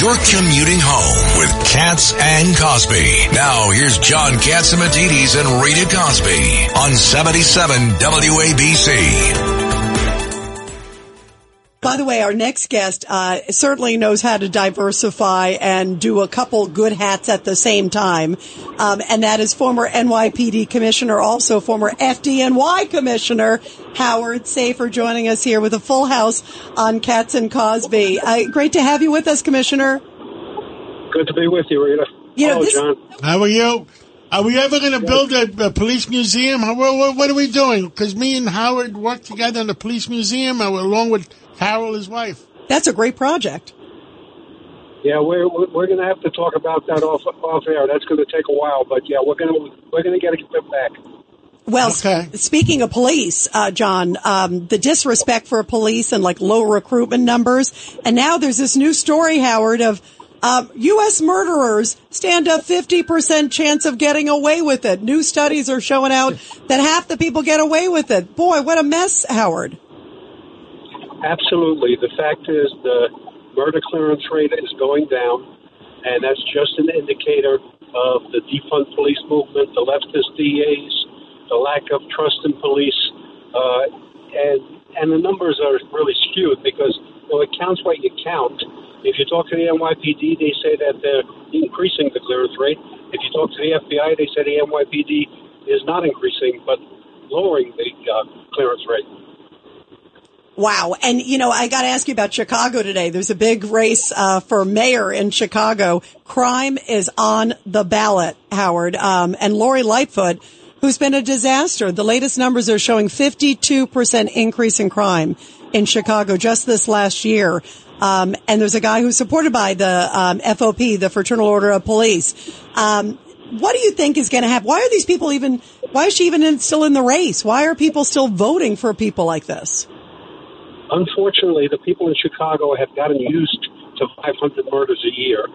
You're commuting home with Cats and Cosby. Now here's John Catsimatidis and Rita Cosby on 77 WABC. By the way, our next guest uh, certainly knows how to diversify and do a couple good hats at the same time, um, and that is former NYPD commissioner, also former FDNY commissioner Howard Safir, joining us here with a full house on Cats and Cosby. Uh, great to have you with us, Commissioner. Good to be with you, Rita. You know, Hello, this- John. How are you? Are we ever going to build a, a police museum? How, what, what are we doing? Because me and Howard worked together in the police museum, uh, along with Carol, his wife. That's a great project. Yeah, we're we're, we're going to have to talk about that off off air. That's going to take a while, but yeah, we're going to we're going to get it back. Well, Okay. s- speaking of police, uh, John, um, the disrespect for police and like low recruitment numbers, and now there's this new story, Howard, of uh, U.S. murderers stand a 50% chance of getting away with it. New studies are showing out that half the people get away with it. Boy, what a mess, Howard. Absolutely. The fact is the murder clearance rate is going down, and that's just an indicator of the defund police movement, the leftist DAs, the lack of trust in police, uh, and and the numbers are really skewed because well, it counts what you count. If you talk to the NYPD, they say that they're increasing the clearance rate. If you talk to the FBI, they say the NYPD is not increasing, but lowering the uh, clearance rate. Wow. And, you know, I got to ask you about Chicago today. There's a big race uh, for mayor in Chicago. Crime is on the ballot, Howard. Um, and Lori Lightfoot, who's been a disaster. The latest numbers are showing 52% increase in crime in Chicago just this last year. Um, and there's a guy who's supported by the um, FOP, the Fraternal Order of Police. Um, what do you think is going to happen? Why are these people even? Why is she even in, still in the race? Why are people still voting for people like this? unfortunately, the people in Chicago have gotten used to 500 murders a year,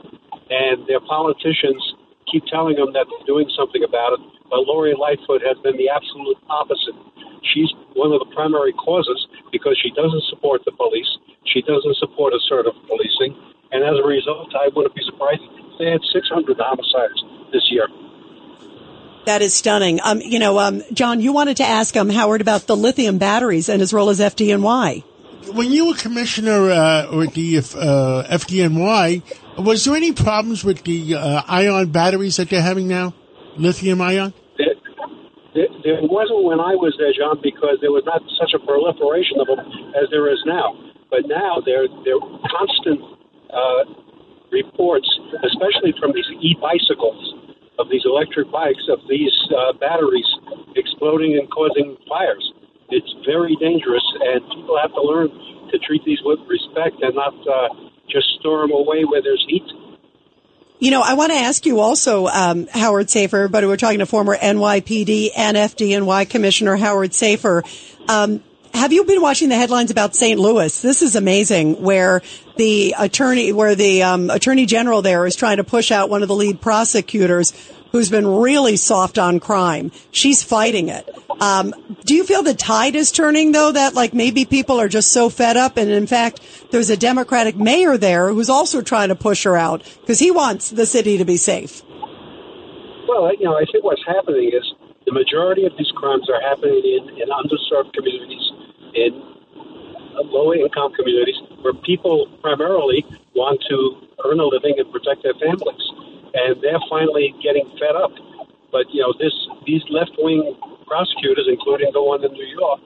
and their politicians keep telling them that they're doing something about it. But Lori Lightfoot has been the absolute opposite. She's one of the primary causes because she doesn't support the police. She doesn't support assertive policing. And as a result, I wouldn't be surprised if they had 600 homicides this year. That is stunning. Um, you know, um, John, you wanted to ask um, Howard about the lithium batteries and his role as FDNY. When you were commissioner uh, with the uh, FDNY, was there any problems with the uh, ion batteries that they're having now? Lithium ion? There, there, there wasn't when I was there, John, because there was not such a proliferation of them as there is now. But now there are constant uh, reports, especially from these e-bicycles, of these electric bikes, of these uh, batteries exploding and causing fires. It's very dangerous, and people have to learn to treat these with respect and not uh, just store them away where there's heat. You know, I want to ask you also, um, Howard Safir, but we're talking to former NYPD and FDNY Commissioner Howard Safir. Um, have you been watching the headlines about St. Louis? This is amazing, where the attorney, where the um, attorney general there is trying to push out one of the lead prosecutors who's been really soft on crime. She's fighting it. Um, do you feel the tide is turning though? That like maybe people are just so fed up, and in fact, there's a Democratic mayor there who's also trying to push her out because he wants the city to be safe. Well, you know, I think what's happening is the majority of these crimes are happening in, in underserved communities, in low income communities, where people primarily want to earn a living and protect their families. And they're finally getting fed up. But, you know, this these left wing prosecutors, including the one in New York,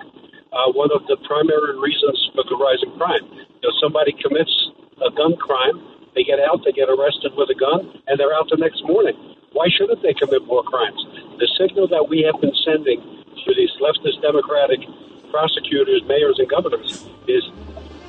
uh, one of the primary reasons for the rise in crime. You know, somebody commits a gun crime, they get out, they get arrested with a gun, and they're out the next morning. Why shouldn't they commit more crimes? The signal that we have been sending to these leftist Democratic prosecutors, mayors, and governors is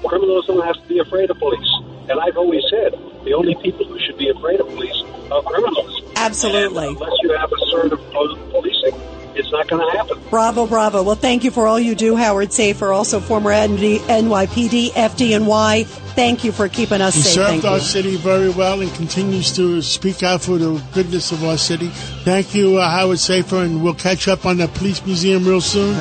criminals don't have to be afraid of police. And I've always said the only people who should be afraid of police are criminals. Absolutely. And unless you have assertive pol- policing, it's not going to happen. Bravo, bravo. Well, thank you for all you do, Howard Safir, also former NYPD, FDNY. Thank you for keeping us He safe. served Thank our you. city very well and continues to speak out for the goodness of our city. Thank you, uh, Howard Safir, and we'll catch up on the police museum real soon.